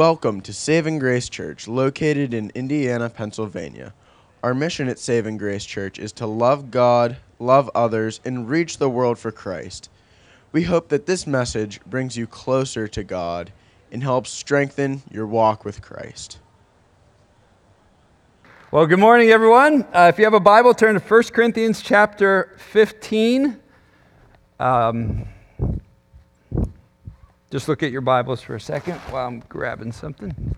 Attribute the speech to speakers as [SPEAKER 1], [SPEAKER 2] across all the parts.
[SPEAKER 1] Welcome to Saving Grace Church, located in Indiana, Pennsylvania. Our mission at Saving Grace Church is to love God, love others, and reach the world for Christ. We hope that this message brings you closer to God and helps strengthen your walk with Christ.
[SPEAKER 2] Well, good morning, everyone. Uh, if you have a Bible, turn to 1 Corinthians chapter 15. Um, just look at your Bibles for a second while I'm grabbing something.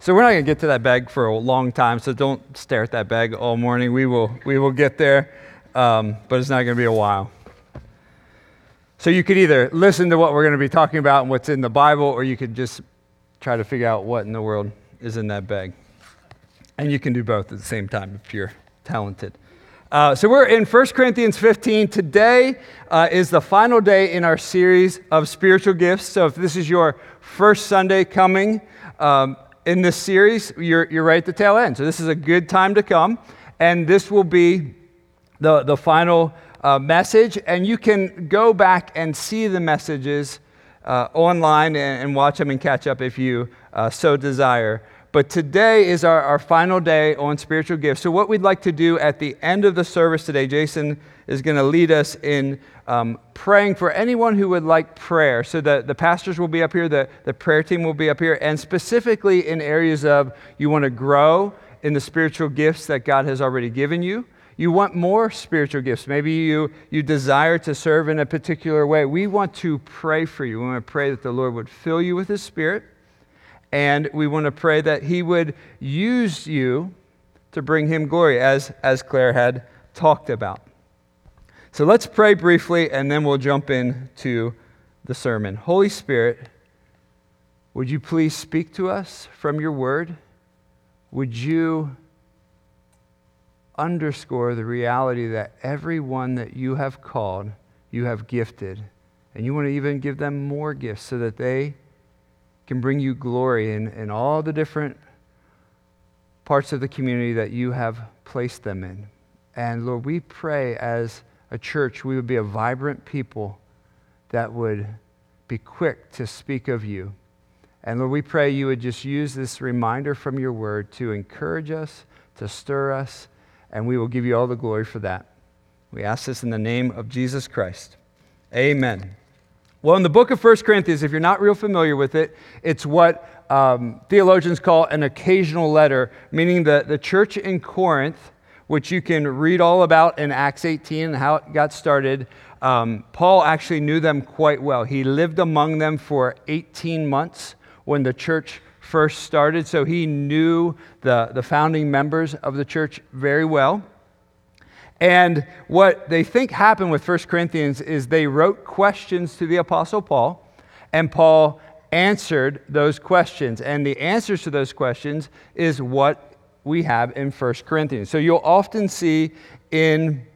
[SPEAKER 2] So we're not going to get to that bag for a long time, so don't stare at that bag all morning. We will, we will get there, um, but it's not going to be a while. So you could either listen to what we're going to be talking about and what's in the Bible, or you could just try to figure out what in the world is in that bag. And you can do both at the same time if you're talented. Uh, so we're in 1 Corinthians 15. Today uh, is the final day in our series of spiritual gifts. So if this is your first Sunday coming um, in this series, you're, you're right at the tail end. So this is a good time to come. And this will be the, the final uh, message. And you can go back and see the messages uh, online and, and, watch them and catch up if you uh, so desire. But today is our, our final day on spiritual gifts. So, what we'd like to do at the end of the service today, Jason is going to lead us in um, praying for anyone who would like prayer. So, the, the pastors will be up here, the, the prayer team will be up here, and specifically in areas of you want to grow in the spiritual gifts that God has already given you. You want more spiritual gifts. Maybe you, you desire to serve in a particular way. We want to pray for you. We want to pray that the Lord would fill you with His Spirit and we want to pray that He would use you to bring Him glory, as, as Claire had talked about. So let's pray briefly, and then we'll jump into the sermon. Holy Spirit, would you please speak to us from your word? Would you underscore the reality that everyone that you have called, you have gifted, and you want to even give them more gifts so that they can bring you glory in, in all the different parts of the community that you have placed them in. And Lord, we pray as a church, we would be a vibrant people that would be quick to speak of you. And Lord, we pray you would just use this reminder from your word to encourage us, to stir us, and we will give you all the glory for that. We ask this in the name of Jesus Christ. Amen. Well, in the book of 1 Corinthians, if you're not real familiar with it, it's what um, theologians call an occasional letter, meaning the, the church in Corinth, which you can read all about in Acts 18 and how it got started. Um, Paul actually knew them quite well. He lived among them for 18 months when the church first started, so he knew the, the founding members of the church very well. And what they think happened with 1 Corinthians is they wrote questions to the Apostle Paul, and Paul answered those questions. And the answers to those questions is what we have in 1 Corinthians. So you'll often see in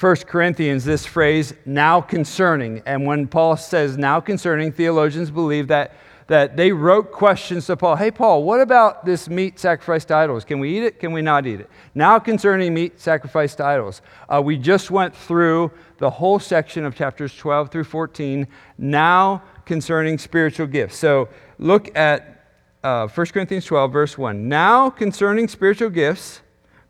[SPEAKER 2] 1 Corinthians this phrase, now concerning. And when Paul says now concerning, theologians believe that that they wrote questions to Paul. Hey, Paul, what about this meat sacrificed to idols? Can we eat it? Can we not eat it? Now, concerning meat sacrificed to idols, uh, we just went through the whole section of chapters 12 through 14. Now, concerning spiritual gifts. So, look at uh, 1 Corinthians 12, verse 1. Now, concerning spiritual gifts,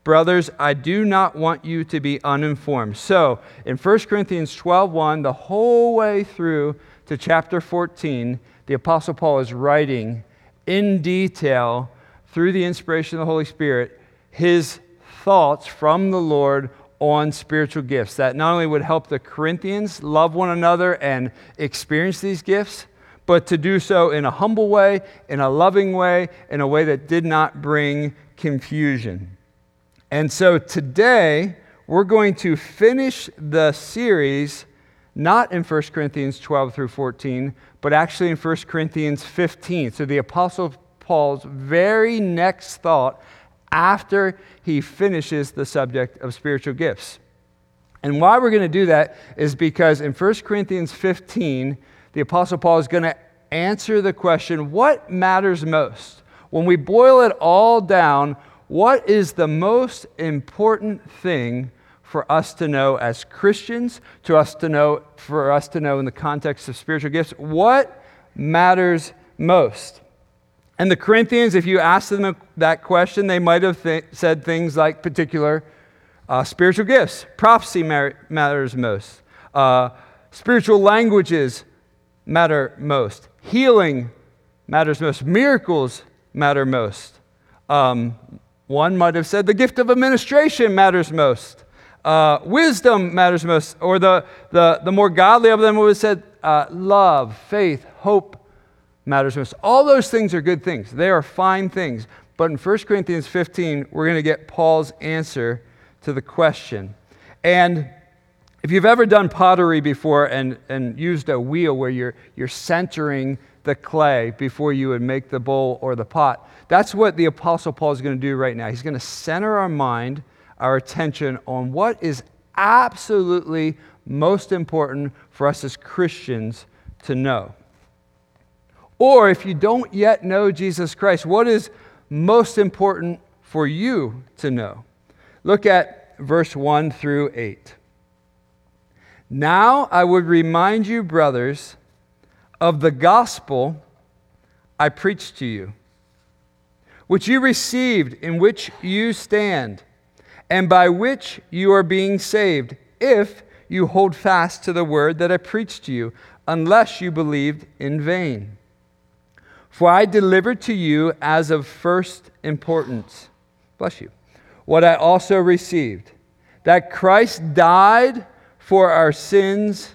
[SPEAKER 2] brothers, I do not want you to be uninformed. So, in 1 Corinthians 12, 1, the whole way through to chapter 14, the Apostle Paul is writing in detail through the inspiration of the Holy Spirit his thoughts from the Lord on spiritual gifts that not only would help the Corinthians love one another and experience these gifts, but to do so in a humble way, in a loving way, in a way that did not bring confusion. And so today, we're going to finish the series not in 1 Corinthians 12 through 14, but actually in 1 Corinthians 15. So the Apostle Paul's very next thought after he finishes the subject of spiritual gifts. And why we're going to do that is because in 1 Corinthians 15, the Apostle Paul is going to answer the question what matters most? When we boil it all down, what is the most important thing for us to know as Christians, to us to know, for us to know in the context of spiritual gifts, what matters most. And the Corinthians, if you asked them that question, they might have th- said things like particular uh, spiritual gifts, prophecy mar- matters most, uh, spiritual languages matter most, healing matters most, miracles matter most. Um, one might have said the gift of administration matters most. Uh, wisdom matters most. Or the, the, the more godly of them would have said uh, love, faith, hope matters most. All those things are good things. They are fine things. But in 1 Corinthians 15, we're going to get Paul's answer to the question. And if you've ever done pottery before and, and used a wheel where you're, you're centering the clay before you would make the bowl or the pot, that's what the Apostle Paul is going to do right now. He's going to center our mind, our attention on what is absolutely most important for us as Christians to know. Or if you don't yet know Jesus Christ, what is most important for you to know? Look at verse 1 through 8. Now I would remind you, brothers, of the gospel I preached to you, which you received, in which you stand, and by which you are being saved, if you hold fast to the word that I preached to you, unless you believed in vain. For I delivered to you as of first importance, bless you, what I also received that Christ died for our sins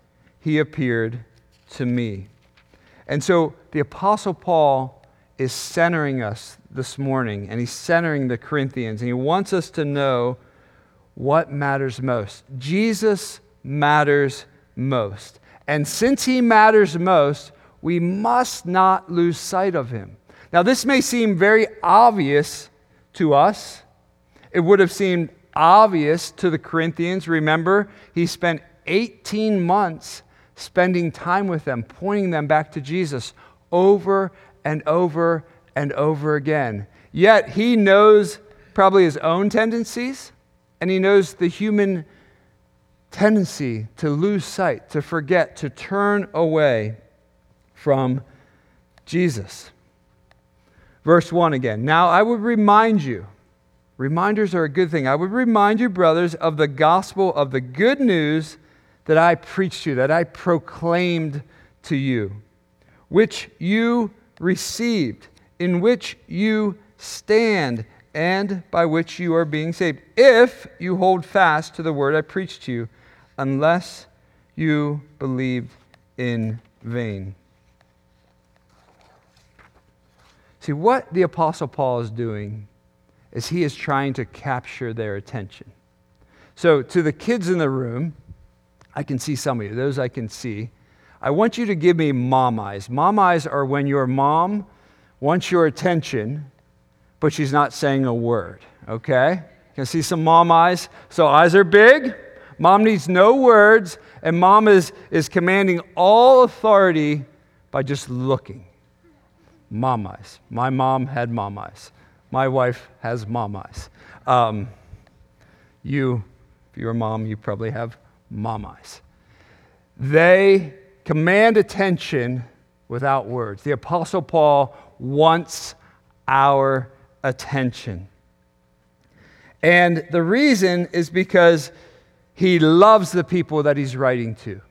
[SPEAKER 2] he appeared to me. And so the Apostle Paul is centering us this morning, and he's centering the Corinthians, and he wants us to know what matters most. Jesus matters most. And since he matters most, we must not lose sight of him. Now, this may seem very obvious to us. It would have seemed obvious to the Corinthians. Remember, he spent 18 months spending time with them, pointing them back to Jesus over and over and over again. Yet he knows probably his own tendencies, and he knows the human tendency to lose sight, to forget, to turn away from Jesus. Verse 1 again. Now I would remind you, reminders are a good thing. I would remind you, brothers, of the gospel of the good news that I preached to you, that I proclaimed to you, which you received, in which you stand, and by which you are being saved, if you hold fast to the word I preached to you, unless you believed in vain. See, what the Apostle Paul is doing is he is trying to capture their attention. So, to the kids in the room, I can see some of you, those I can see. I want you to give me mom eyes. Mom eyes are when your mom wants your attention, but she's not saying a word, okay? Can see some mom eyes? So, eyes are big. Mom needs no words, and mom is, is commanding all authority by just looking mom eyes. My mom had mom eyes. My wife has mom eyes. Um, you, if you're a mom, you probably have eyes. They command attention without words. The Apostle Paul wants our attention. And the reason is because he loves the people that he's writing to.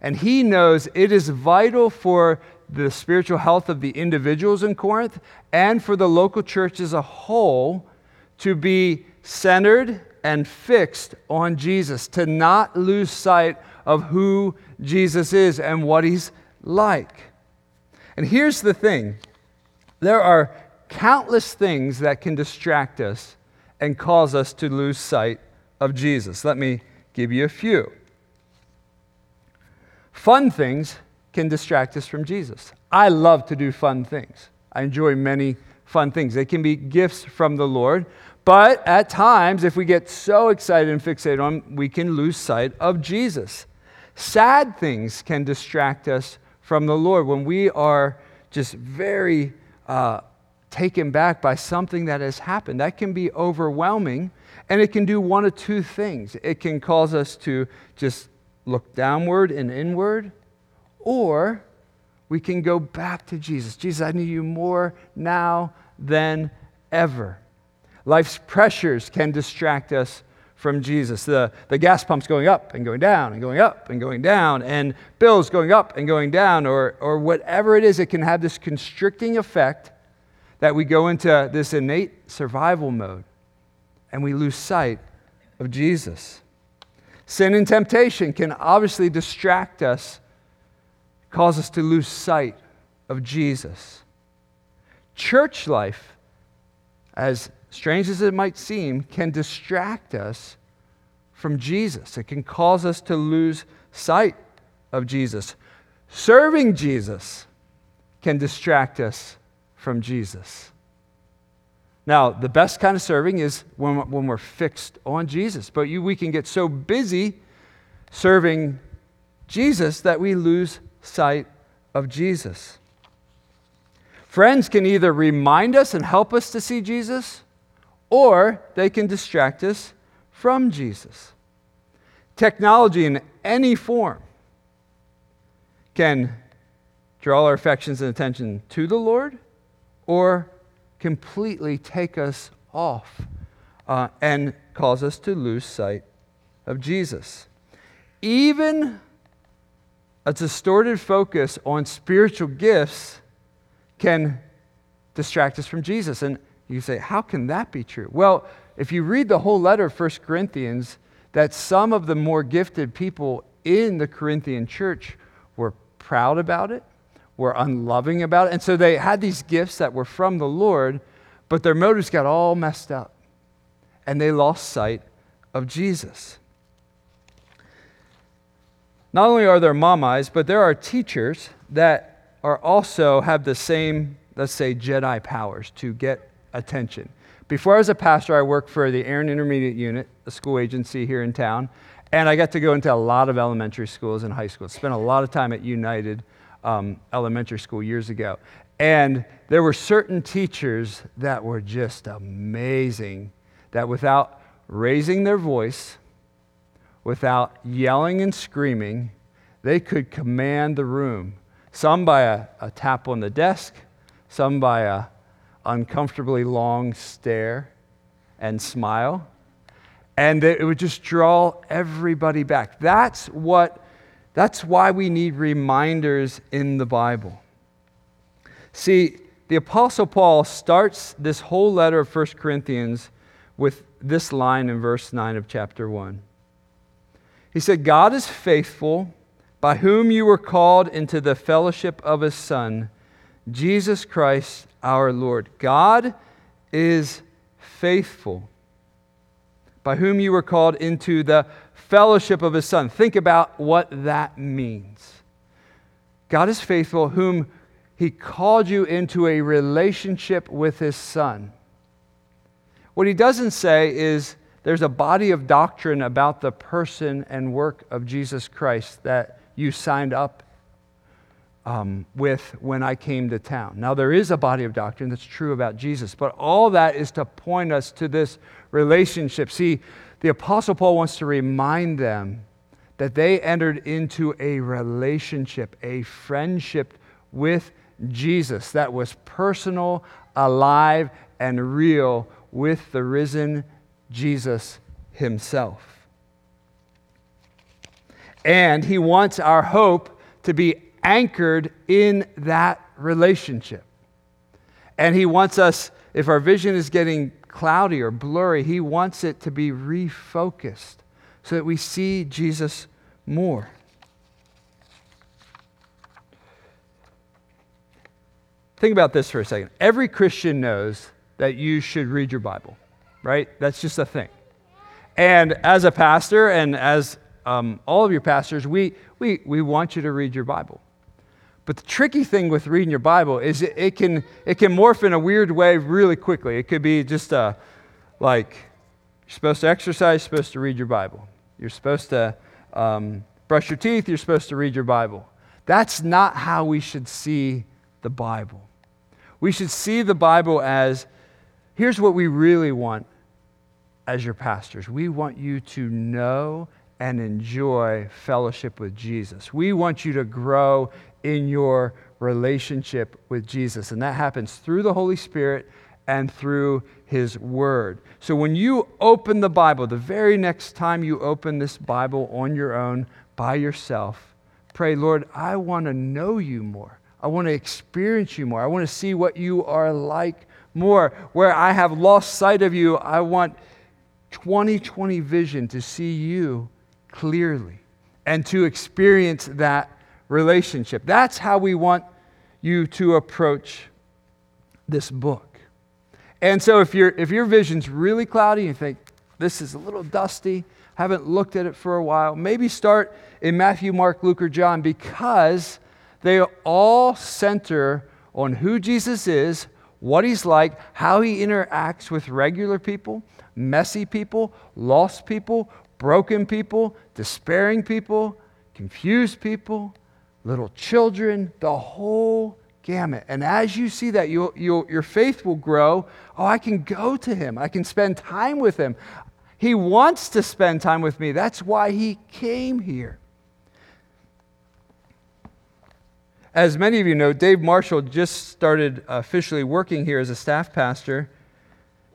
[SPEAKER 2] And he knows it is vital for the spiritual health of the individuals in Corinth and for the local church as a whole to be centered and fixed on Jesus, to not lose sight of who Jesus is and what he's like. And here's the thing there are countless things that can distract us and cause us to lose sight of Jesus. Let me give you a few. Fun things can distract us from Jesus. I love to do fun things. I enjoy many fun things. They can be gifts from the Lord, but at times, if we get so excited and fixated on, we can lose sight of Jesus. Sad things can distract us from the Lord when we are just very uh, taken back by something that has happened. That can be overwhelming, and it can do one of two things. It can cause us to just look downward and inward, or we can go back to Jesus. Jesus, I need you more now than ever. Life's pressures can distract us from Jesus. The, the gas pump's going up and going down and going up and going down, and bills going up and going down, or, or whatever it is, it can have this constricting effect that we go into this innate survival mode and we lose sight of Jesus. Sin and temptation can obviously distract us, cause us to lose sight of Jesus. Church life, as strange as it might seem, can distract us from Jesus. It can cause us to lose sight of Jesus. Serving Jesus can distract us from Jesus. Now, the best kind of serving is when, when we're fixed on Jesus. But you, we can get so busy serving Jesus that we lose sight of Jesus. Friends can either remind us and help us to see Jesus, or they can distract us from Jesus. Technology in any form can draw our affections and attention to the Lord or completely take us off uh, and cause us to lose sight of Jesus. Even a distorted focus on spiritual gifts can distract us from Jesus. And you say, how can that be true? Well, if you read the whole letter of 1 Corinthians, that some of the more gifted people in the Corinthian church were proud about it, were unloving about it. And so they had these gifts that were from the Lord, but their motives got all messed up. And they lost sight of Jesus. Not only are there mamas, but there are teachers that are also have the same, let's say, Jedi powers to get attention. Before I was a pastor, I worked for the ARIN Intermediate Unit, a school agency here in town, and I got to go into a lot of elementary schools and high schools. Spent a lot of time at United um, Elementary School years ago. And there were certain teachers that were just amazing, that without raising their voice, without yelling and screaming, they could command the room. Some by a, a tap on the desk, some by a uncomfortably long stare and smile. And it would just draw everybody back. That's what that's why we need reminders in the Bible. See, the Apostle Paul starts this whole letter of 1 Corinthians with this line in verse 9 of chapter 1. He said, God is faithful, by whom you were called into the fellowship of his Son, Jesus Christ our Lord. God is faithful, by whom you were called into the fellowship of his Son. Think about what that means. God is faithful, whom he called you into a relationship with his Son. What he doesn't say is there's a body of doctrine about the person and work of Jesus Christ that you signed up um, with when I came to town. Now, there is a body of doctrine that's true about Jesus, but all that is to point us to this relationship. See, the Apostle Paul wants to remind them that they entered into a relationship, a friendship with Jesus that was personal, alive, and real with the risen Jesus himself. And he wants our hope to be anchored in that relationship. And He wants us, if our vision is getting cloudy or blurry, He wants it to be refocused so that we see Jesus more. Think about this for a second. Every Christian knows that you should read your Bible, right? That's just a thing. And as a pastor and as um, all of your pastors, we, we, we want you to read your Bible. But the tricky thing with reading your Bible is it, it, can, it can morph in a weird way really quickly. It could be just a, like, you're supposed to exercise, you're supposed to read your Bible. You're supposed to um, brush your teeth, you're supposed to read your Bible. That's not how we should see the Bible. We should see the Bible as here's what we really want as your pastors. We want you to know and enjoy fellowship with Jesus. We want you to grow in your relationship with Jesus. And that happens through the Holy Spirit and through His Word. So when you open the Bible, the very next time you open this Bible on your own, by yourself, pray, Lord, I want to know you more. I want to experience you more. I want to see what you are like more. Where I have lost sight of you, I want 2020 vision to see you clearly and to experience that relationship. That's how we want you to approach this book. And so if, your if your vision's really cloudy you think, this is a little dusty, haven't looked at it for a while, maybe start in Matthew, Mark, Luke, or John because they all center on who Jesus is, what he's like, how he interacts with regular people, messy people, lost people, broken people, despairing people, confused people, little children, the whole gamut. And as you see that, you'll, your faith will grow. Oh, I can go to him. I can spend time with him. He wants to spend time with me. That's why he came here. As many of you know, Dave Marshall just started officially working here as a staff pastor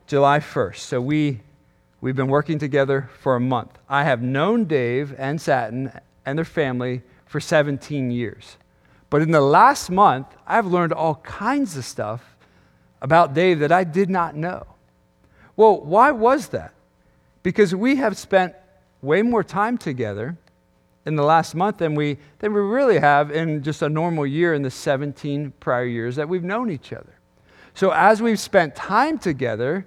[SPEAKER 2] July 1st. So we, we've been working together for a month. I have known Dave and Satin and their family for 17 years. But in the last month, I've learned all kinds of stuff about Dave that I did not know. Well, why was that? Because we have spent way more time together in the last month than we, than we really have in just a normal year in the 17 prior years that we've known each other. So as we've spent time together,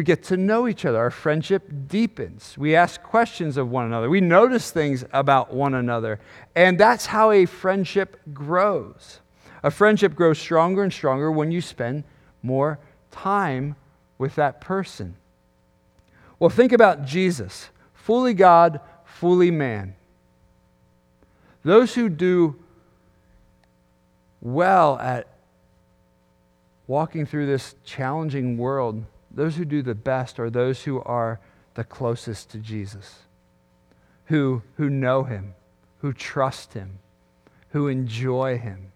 [SPEAKER 2] we get to know each other. Our friendship deepens. We ask questions of one another. We notice things about one another. And that's how a friendship grows. A friendship grows stronger and stronger when you spend more time with that person. Well, think about Jesus, fully God, fully man. Those who do well at walking through this challenging world those who do the best are those who are the closest to Jesus, who, who know him, who trust him, who enjoy him.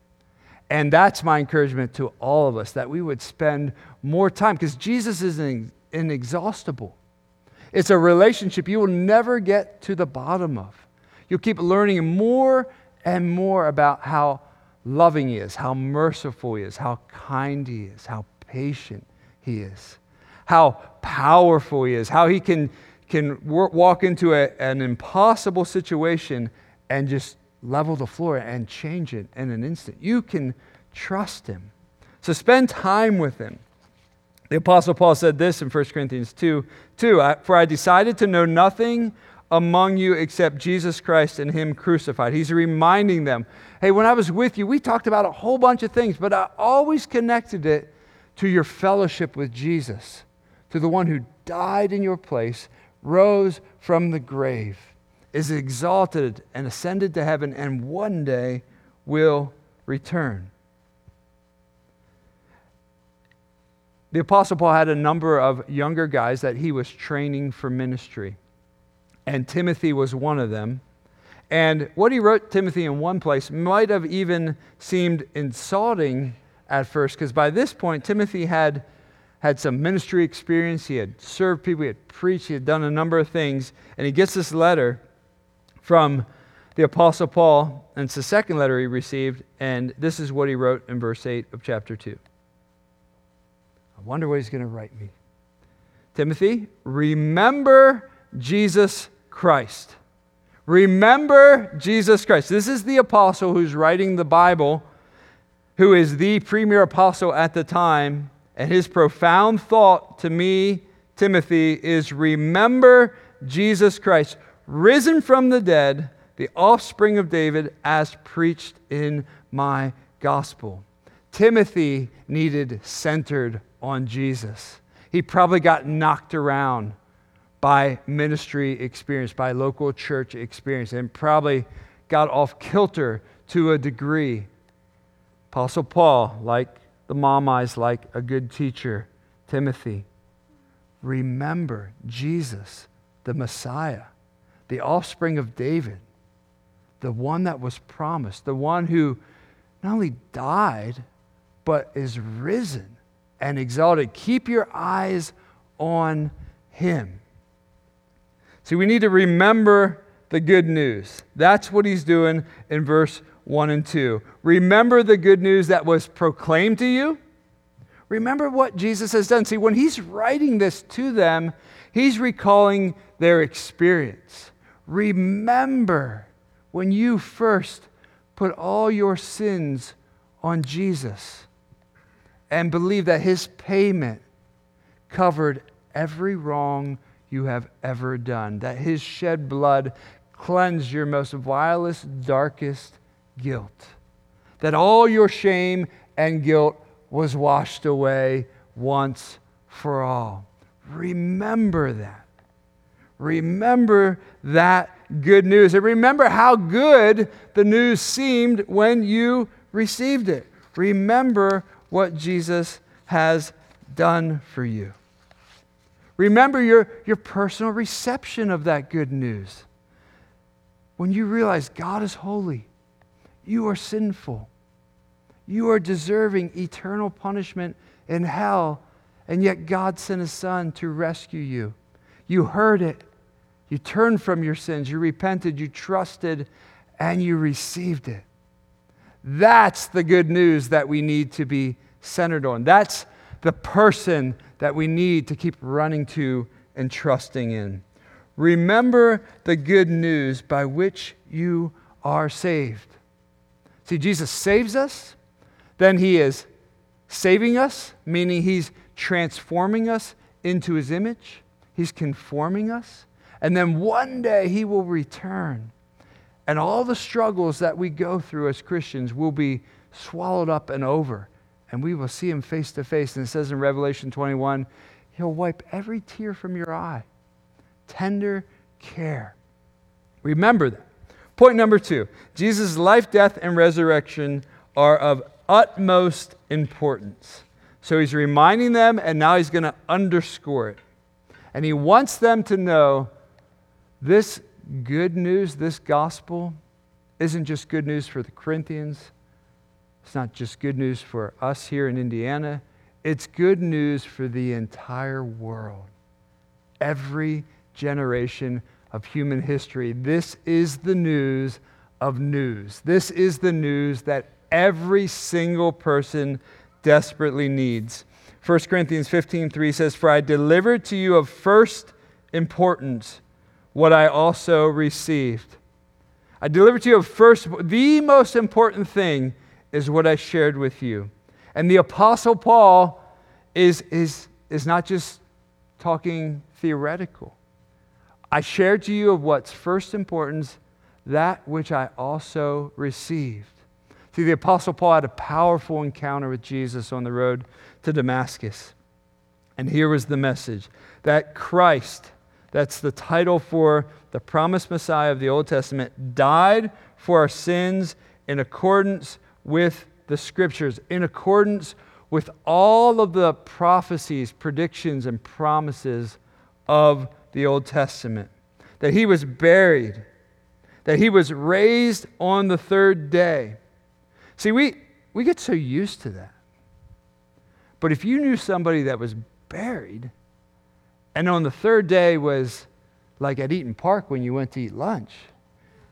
[SPEAKER 2] And that's my encouragement to all of us that we would spend more time because Jesus is inexhaustible. It's a relationship you will never get to the bottom of. You'll keep learning more and more about how loving he is, how merciful he is, how kind he is, how patient he is how powerful he is, how he can, can walk into a, an impossible situation and just level the floor and change it in an instant. You can trust him. So spend time with him. The Apostle Paul said this in 1 Corinthians 2 2 For I decided to know nothing among you except Jesus Christ and Him crucified. He's reminding them, hey, when I was with you, we talked about a whole bunch of things, but I always connected it to your fellowship with Jesus to the one who died in your place, rose from the grave, is exalted and ascended to heaven, and one day will return. The Apostle Paul had a number of younger guys that he was training for ministry, and Timothy was one of them. And what he wrote Timothy in one place might have even seemed insulting at first, because by this point, Timothy had had some ministry experience. He had served people, he had preached, he had done a number of things. And he gets this letter from the Apostle Paul, and it's the second letter he received, and this is what he wrote in verse 8 of chapter 2. I wonder what he's going to write me. Timothy, remember Jesus Christ. Remember Jesus Christ. This is the apostle who's writing the Bible, who is the premier apostle at the time and his profound thought to me, Timothy is remember Jesus Christ, risen from the dead, the offspring of David, as preached in my gospel. Timothy needed centered on Jesus. He probably got knocked around by ministry experience, by local church experience, and probably got off kilter to a degree. Apostle Paul, like the mom eyes, like a good teacher, Timothy, remember Jesus, the Messiah, the offspring of David, the one that was promised, the one who not only died, but is risen and exalted. Keep your eyes on him. See, we need to remember the good news. That's what he's doing in verse 1 and 2. Remember the good news that was proclaimed to you. Remember what Jesus has done. See, when he's writing this to them, he's recalling their experience. Remember when you first put all your sins on Jesus and believe that his payment covered every wrong you have ever done, that his shed blood cleansed your most vilest, darkest guilt, that all your shame and guilt was washed away once for all. Remember that. Remember that good news. And remember how good the news seemed when you received it. Remember what Jesus has done for you. Remember your, your personal reception of that good news. When you realize God is holy, you are sinful, you are deserving eternal punishment in hell, and yet God sent His Son to rescue you. You heard it. You turned from your sins. You repented. You trusted, and you received it. That's the good news that we need to be centered on. That's the person that we need to keep running to and trusting in. Remember the good news by which you are saved. See, Jesus saves us, then he is saving us, meaning he's transforming us into his image, he's conforming us, and then one day he will return. And all the struggles that we go through as Christians will be swallowed up and over and we will see him face to face. And it says in Revelation 21, he'll wipe every tear from your eye. Tender care. Remember that. Point number two Jesus' life, death, and resurrection are of utmost importance. So he's reminding them, and now he's going to underscore it. And he wants them to know this good news, this gospel, isn't just good news for the Corinthians, it's not just good news for us here in Indiana, it's good news for the entire world. Every generation of human history. This is the news of news. This is the news that every single person desperately needs. 1 Corinthians 15:3 says, "For I delivered to you of first importance what I also received." I delivered to you of first the most important thing is what I shared with you. And the Apostle Paul is, is, is not just talking theoretical. I shared to you of what's first importance, that which I also received. See, the Apostle Paul had a powerful encounter with Jesus on the road to Damascus. And here was the message that Christ, that's the title for the promised Messiah of the Old Testament, died for our sins in accordance with the scriptures, in accordance with all of the prophecies, predictions, and promises of the Old Testament. That he was buried, that he was raised on the third day. See, we, we get so used to that. But if you knew somebody that was buried and on the third day was like at Eaton Park when you went to eat lunch,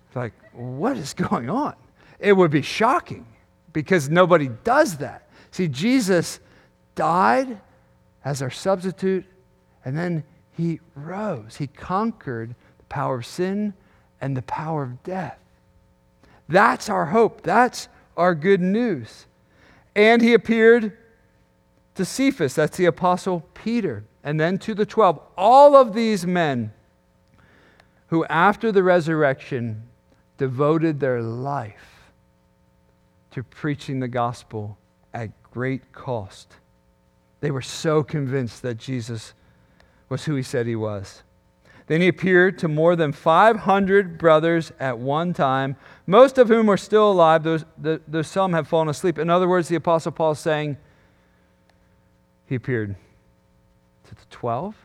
[SPEAKER 2] it's like, what is going on? It would be shocking because nobody does that. See, Jesus died as our substitute, and then he rose. He conquered the power of sin and the power of death. That's our hope. That's our good news. And he appeared to Cephas, that's the apostle Peter. and then to the 12. All of these men who, after the resurrection, devoted their life to preaching the gospel at great cost. They were so convinced that Jesus was who he said he was. Then he appeared to more than 500 brothers at one time, most of whom are still alive, though, though some have fallen asleep. In other words, the Apostle Paul is saying he appeared to the 12.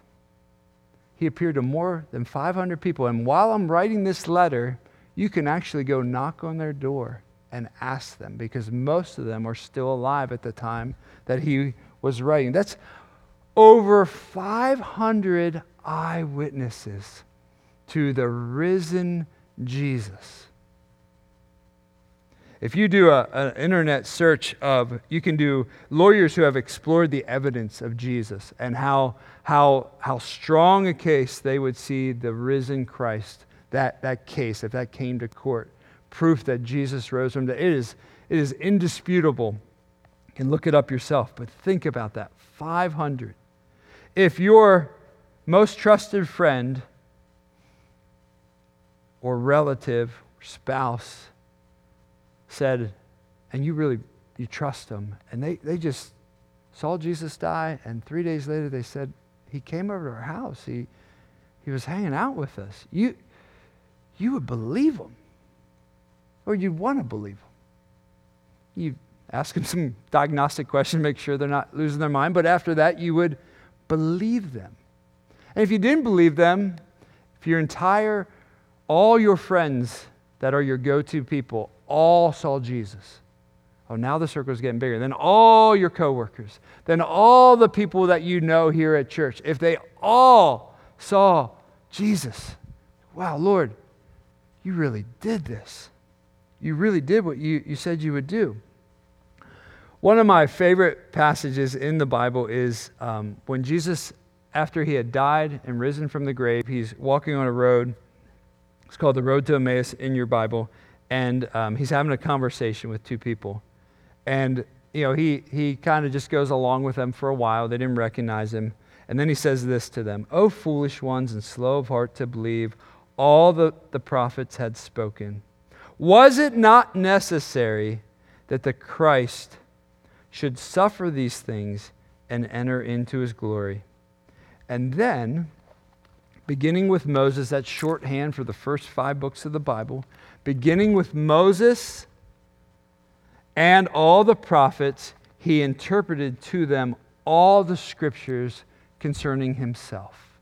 [SPEAKER 2] He appeared to more than 500 people. And while I'm writing this letter, you can actually go knock on their door and ask them because most of them are still alive at the time that he was writing. That's over 500 eyewitnesses to the risen Jesus. If you do an internet search of, you can do lawyers who have explored the evidence of Jesus and how, how, how strong a case they would see the risen Christ, that, that case, if that came to court, proof that Jesus rose from the dead. It is, it is indisputable. You can look it up yourself, but think about that 500. If your most trusted friend or relative or spouse said, and you really you trust them, and they, they just saw Jesus die, and three days later they said, He came over to our house. He, he was hanging out with us. You, you would believe them, or you'd want to believe them. You ask them some diagnostic question, make sure they're not losing their mind, but after that, you would believe them. And if you didn't believe them, if your entire, all your friends that are your go to people all saw Jesus, oh, now the circle is getting bigger. Then all your coworkers, then all the people that you know here at church, if they all saw Jesus, wow, Lord, you really did this. You really did what you, you said you would do. One of my favorite passages in the Bible is um, when Jesus after he had died and risen from the grave, he's walking on a road. It's called the Road to Emmaus in your Bible. And um, he's having a conversation with two people. And, you know, he, he kind of just goes along with them for a while. They didn't recognize him. And then he says this to them O foolish ones and slow of heart to believe all that the prophets had spoken. Was it not necessary that the Christ should suffer these things and enter into his glory? And then, beginning with Moses, that's shorthand for the first five books of the Bible, beginning with Moses and all the prophets, he interpreted to them all the scriptures concerning himself.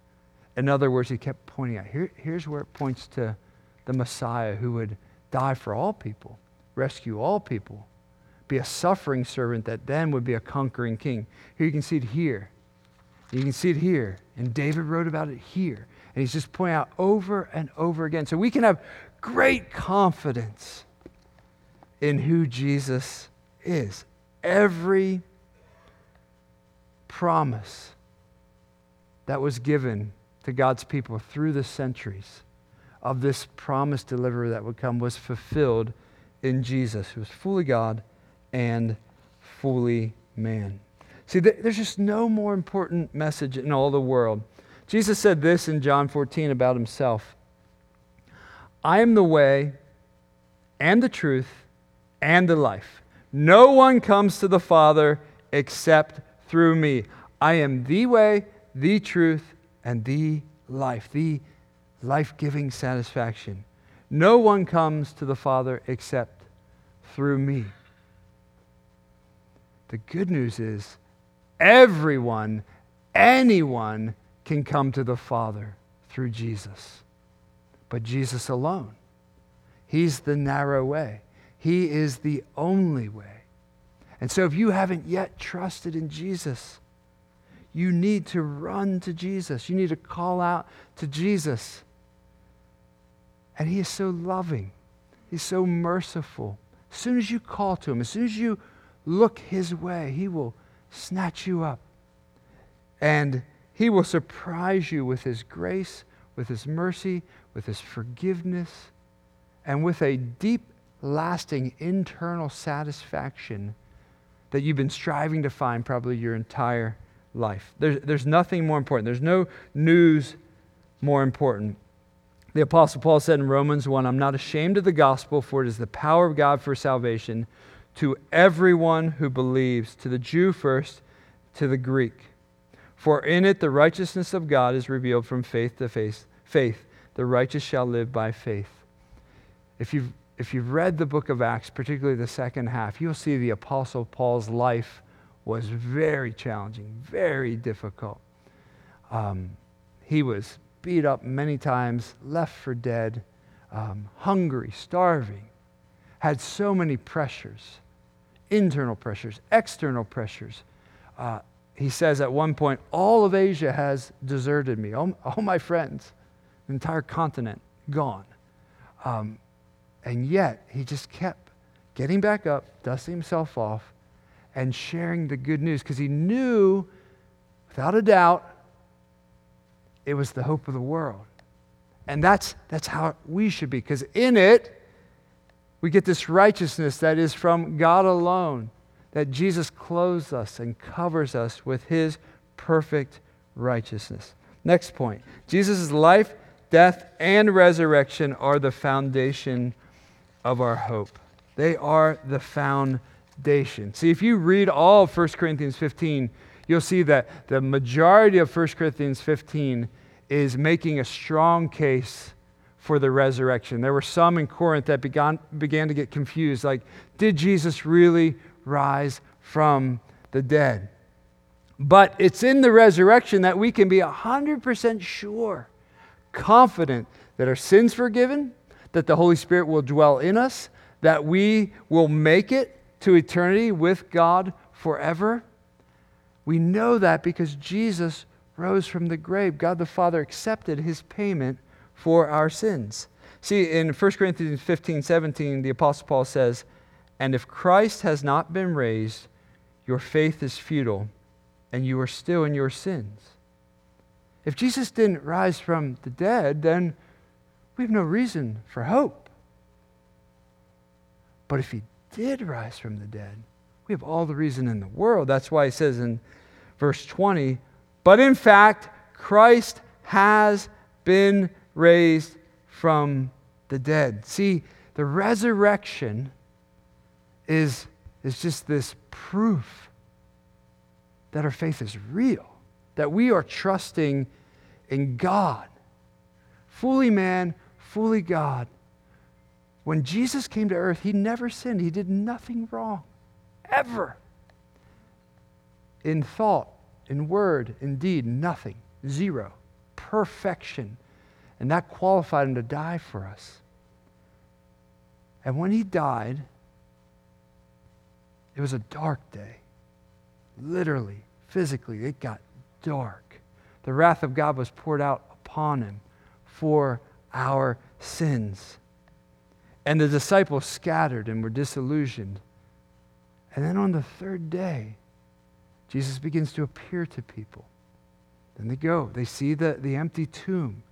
[SPEAKER 2] In other words, he kept pointing out here, here's where it points to the Messiah who would die for all people, rescue all people, be a suffering servant that then would be a conquering king. Here you can see it here. You can see it here. And David wrote about it here. And he's just pointing out over and over again. So we can have great confidence in who Jesus is. Every promise that was given to God's people through the centuries of this promised deliverer that would come was fulfilled in Jesus, who was fully God and fully man. See, there's just no more important message in all the world. Jesus said this in John 14 about himself I am the way and the truth and the life. No one comes to the Father except through me. I am the way, the truth, and the life, the life giving satisfaction. No one comes to the Father except through me. The good news is Everyone, anyone can come to the Father through Jesus, but Jesus alone. He's the narrow way, He is the only way. And so, if you haven't yet trusted in Jesus, you need to run to Jesus. You need to call out to Jesus. And He is so loving, He's so merciful. As soon as you call to Him, as soon as you look His way, He will snatch you up. And He will surprise you with His grace, with His mercy, with His forgiveness, and with a deep, lasting internal satisfaction that you've been striving to find probably your entire life. There's, there's nothing more important. There's no news more important. The Apostle Paul said in Romans 1 I'm not ashamed of the gospel, for it is the power of God for salvation to everyone who believes, to the Jew first, to the Greek. For in it the righteousness of God is revealed from faith to faith. Faith, the righteous shall live by faith. If you've, if you've read the book of Acts, particularly the second half, you'll see the Apostle Paul's life was very challenging, very difficult. Um, he was beat up many times, left for dead, um, hungry, starving, had so many pressures internal pressures, external pressures. Uh, he says at one point, All of Asia has deserted me, all, all my friends, the entire continent gone. Um, and yet, he just kept getting back up, dusting himself off, and sharing the good news because he knew, without a doubt, it was the hope of the world. And that's, that's how we should be because in it, we get this righteousness that is from God alone, that Jesus clothes us and covers us with his perfect righteousness. Next point Jesus' life, death, and resurrection are the foundation of our hope. They are the foundation. See, if you read all of 1 Corinthians 15, you'll see that the majority of 1 Corinthians 15 is making a strong case for the resurrection. There were some in Corinth that began, began to get confused like, did Jesus really rise from the dead? But it's in the resurrection that we can be 100% sure, confident that our sins forgiven, that the Holy Spirit will dwell in us, that we will make it to eternity with God forever. We know that because Jesus rose from the grave. God the Father accepted his payment for our sins. See, in 1 Corinthians 15 17, the Apostle Paul says, And if Christ has not been raised, your faith is futile, and you are still in your sins. If Jesus didn't rise from the dead, then we have no reason for hope. But if he did rise from the dead, we have all the reason in the world. That's why he says in verse 20, But in fact, Christ has been raised from the dead. See, the resurrection is, is just this proof that our faith is real, that we are trusting in God, fully man, fully God. When Jesus came to earth, he never sinned, he did nothing wrong, ever. In thought, in word, in deed, nothing, zero, perfection and that qualified him to die for us. And when he died, it was a dark day. Literally, physically, it got dark. The wrath of God was poured out upon him for our sins. And the disciples scattered and were disillusioned. And then on the third day, Jesus begins to appear to people. Then they go, they see the, the empty tomb.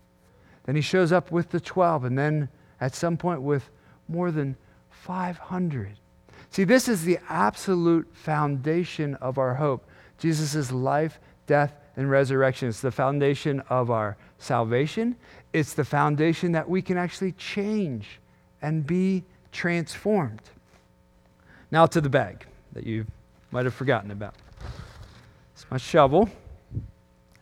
[SPEAKER 2] Then he shows up with the 12, and then at some point with more than 500. See, this is the absolute foundation of our hope Jesus' life, death, and resurrection. It's the foundation of our salvation. It's the foundation that we can actually change and be transformed. Now to the bag that you might have forgotten about. It's my shovel.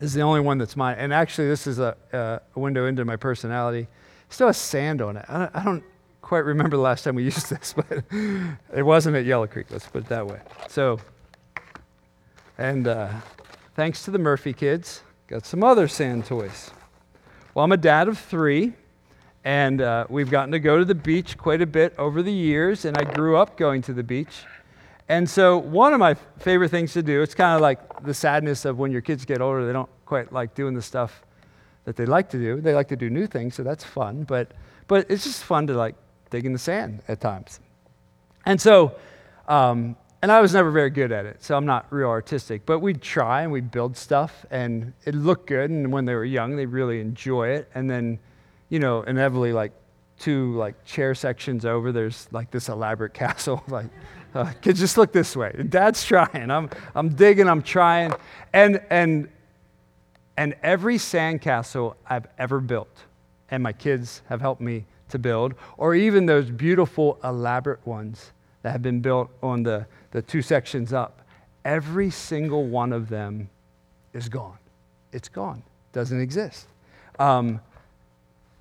[SPEAKER 2] This is the only one that's mine. And actually, this is a, a window into my personality. It still has sand on it. I don't, I don't, quite remember the last time we used this, but it wasn't at Yellow Creek, let's put it that way. So, and uh, thanks to the Murphy kids, got some other sand toys. Well, I'm a dad of three, and uh, we've gotten to go to the beach quite a bit over the years, and I grew up going to the beach. And so, one of my favorite things to do, it's kind of like the sadness of when your kids get older, they don't quite like doing the stuff that they like to do. They like to do new things, so that's fun. But, but it's just fun to like dig in the sand at times. And so, um, and I was never very good at it, so I'm not real artistic. But we'd try and we'd build stuff, and it looked good. And when they were young, they really enjoy it. And then, you know, inevitably, like two like chair sections over, there's like this elaborate castle. like, uh, kids, just look this way. Dad's trying. I'm, I'm digging. I'm trying. And and and every sandcastle I've ever built, and my kids have helped me to build, or even those beautiful elaborate ones that have been built on the, the two sections up, every single one of them is gone. It's gone. Doesn't exist. Um,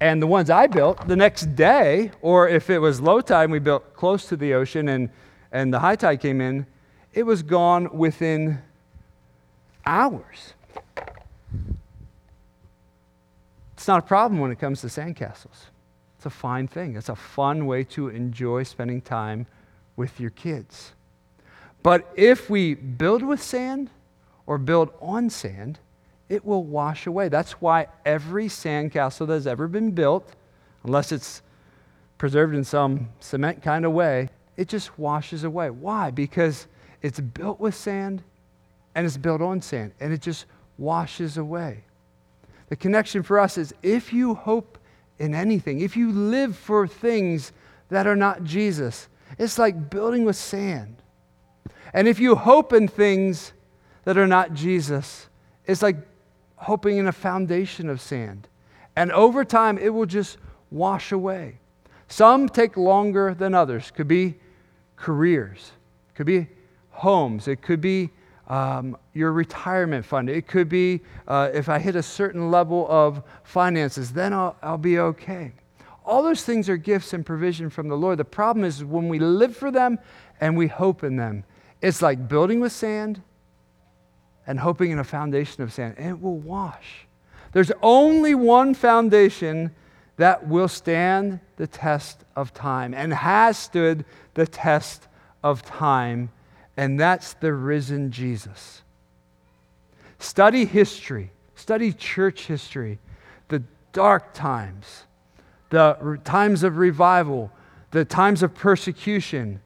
[SPEAKER 2] and the ones I built the next day, or if it was low tide we built close to the ocean and, and the high tide came in, it was gone within hours. It's not a problem when it comes to sandcastles. It's a fine thing. It's a fun way to enjoy spending time with your kids. But if we build with sand or build on sand, it will wash away. That's why every sandcastle that has ever been built, unless it's preserved in some cement kind of way, it just washes away. Why? Because it's built with sand and it's built on sand, and it just washes away. The connection for us is if you hope in anything, if you live for things that are not Jesus, it's like building with sand. And if you hope in things that are not Jesus, it's like hoping in a foundation of sand. And over time, it will just wash away. Some take longer than others. Could be careers, could be homes, it could be um, your retirement fund, it could be uh, if I hit a certain level of finances, then I'll, I'll be okay. All those things are gifts and provision from the Lord. The problem is when we live for them and we hope in them. It's like building with sand and hoping in a foundation of sand, and it will wash. There's only one foundation that will stand the test of time and has stood the test of time, and that's the risen Jesus. Study history, study church history, the dark times, the times of revival, the times of persecution.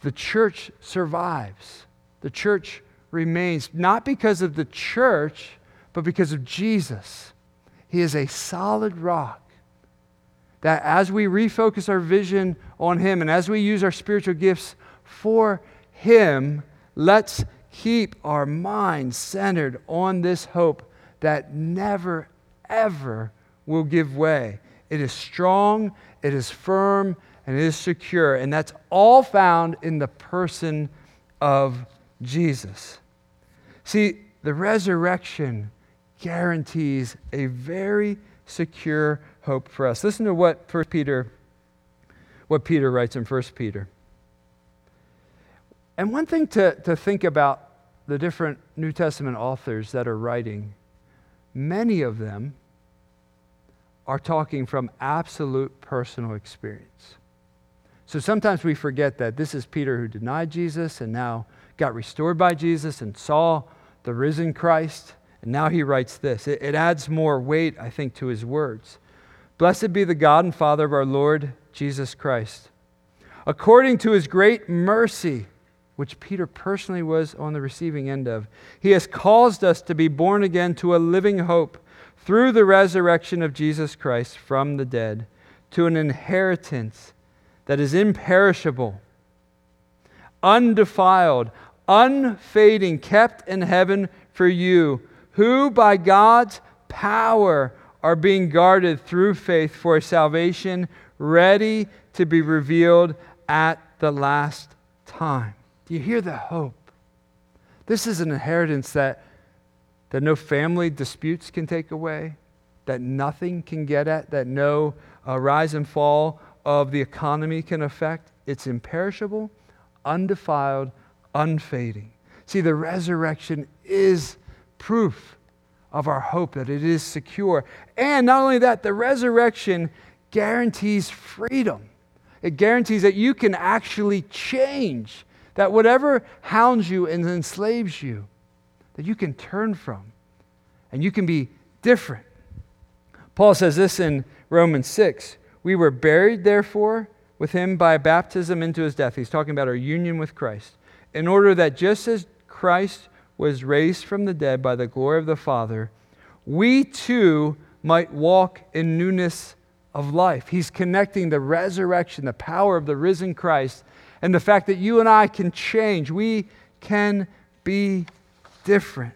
[SPEAKER 2] The church survives. The church remains, not because of the church, but because of Jesus. He is a solid rock that as we refocus our vision on Him and as we use our spiritual gifts for Him, let's keep our minds centered on this hope that never, ever will give way. It is strong, it is firm, and it is secure. And that's all found in the person of Jesus. See, the resurrection guarantees a very secure hope for us. Listen to what First Peter what Peter writes in 1 Peter. And one thing to, to think about the different New Testament authors that are writing, many of them are talking from absolute personal experience. So sometimes we forget that this is Peter who denied Jesus and now got restored by Jesus and saw the risen Christ. And now he writes this. It, it adds more weight, I think, to his words. Blessed be the God and Father of our Lord Jesus Christ. According to his great mercy, which Peter personally was on the receiving end of, he has caused us to be born again to a living hope through the resurrection of Jesus Christ from the dead, to an inheritance that is imperishable, undefiled, unfading, kept in heaven for you, who by God's power are being guarded through faith for salvation, ready to be revealed at the last time. Do you hear the hope? This is an inheritance that, that no family disputes can take away, that nothing can get at, that no uh, rise and fall of the economy can affect. It's imperishable, undefiled, unfading. See, the resurrection is proof of our hope that it is secure. And not only that, the resurrection guarantees freedom. It guarantees that you can actually change, that whatever hounds you and enslaves you, that you can turn from and you can be different. Paul says this in Romans 6 we were buried, therefore, with him by baptism into his death. He's talking about our union with Christ. In order that just as Christ was raised from the dead by the glory of the Father, we too might walk in newness of life. He's connecting the resurrection, the power of the risen Christ, and the fact that you and I can change. We can be different.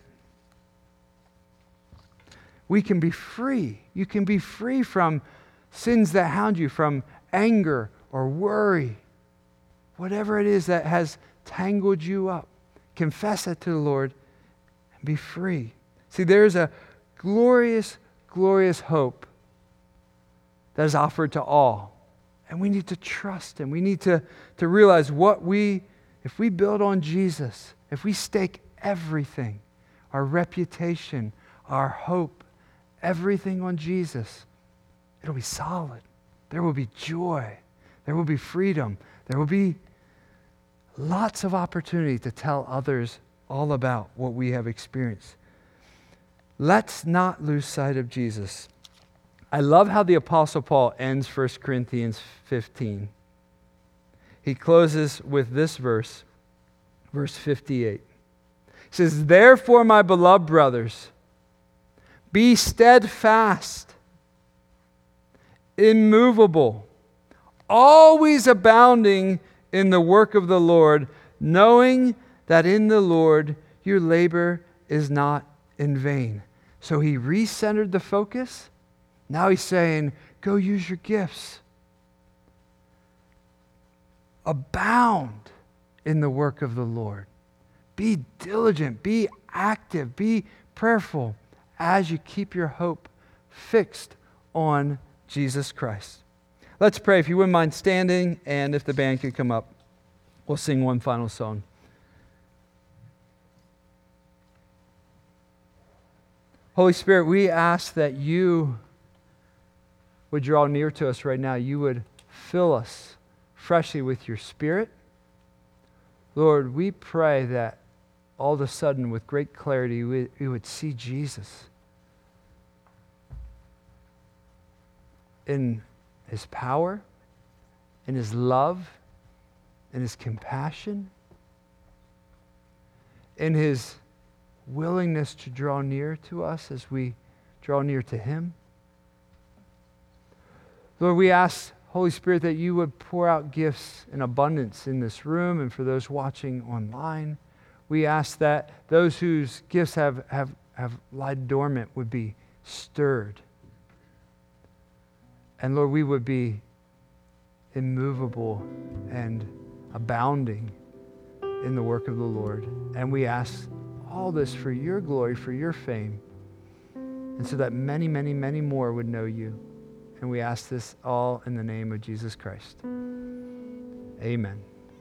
[SPEAKER 2] We can be free. You can be free from sins that hound you, from anger or worry, whatever it is that has tangled you up. Confess it to the Lord and be free. See, there's a glorious, glorious hope that is offered to all. And we need to trust Him. We need to, to realize what we, if we build on Jesus, if we stake everything, our reputation, our hope, everything on Jesus, it'll be solid. There will be joy. There will be freedom. There will be lots of opportunity to tell others all about what we have experienced. Let's not lose sight of Jesus. I love how the Apostle Paul ends 1 Corinthians 15. He closes with this verse, verse 58. He says, Therefore, my beloved brothers, be steadfast, immovable, always abounding in the work of the Lord, knowing that in the Lord your labor is not in vain. So he recentered the focus now he's saying, go use your gifts. Abound in the work of the Lord. Be diligent, be active, be prayerful as you keep your hope fixed on Jesus Christ. Let's pray. If you wouldn't mind standing, and if the band could come up, we'll sing one final song. Holy Spirit, we ask that you would draw near to us right now, you would fill us freshly with your Spirit. Lord, we pray that all of a sudden, with great clarity, we, we would see Jesus in his power, in his love, in his compassion, in his willingness to draw near to us as we draw near to him. Lord, we ask, Holy Spirit, that you would pour out gifts in abundance in this room and for those watching online. We ask that those whose gifts have, have, have lied dormant would be stirred. And Lord, we would be immovable and abounding in the work of the Lord. And we ask all this for your glory, for your fame, and so that many, many, many more would know you. And we ask this all in the name of Jesus Christ. Amen.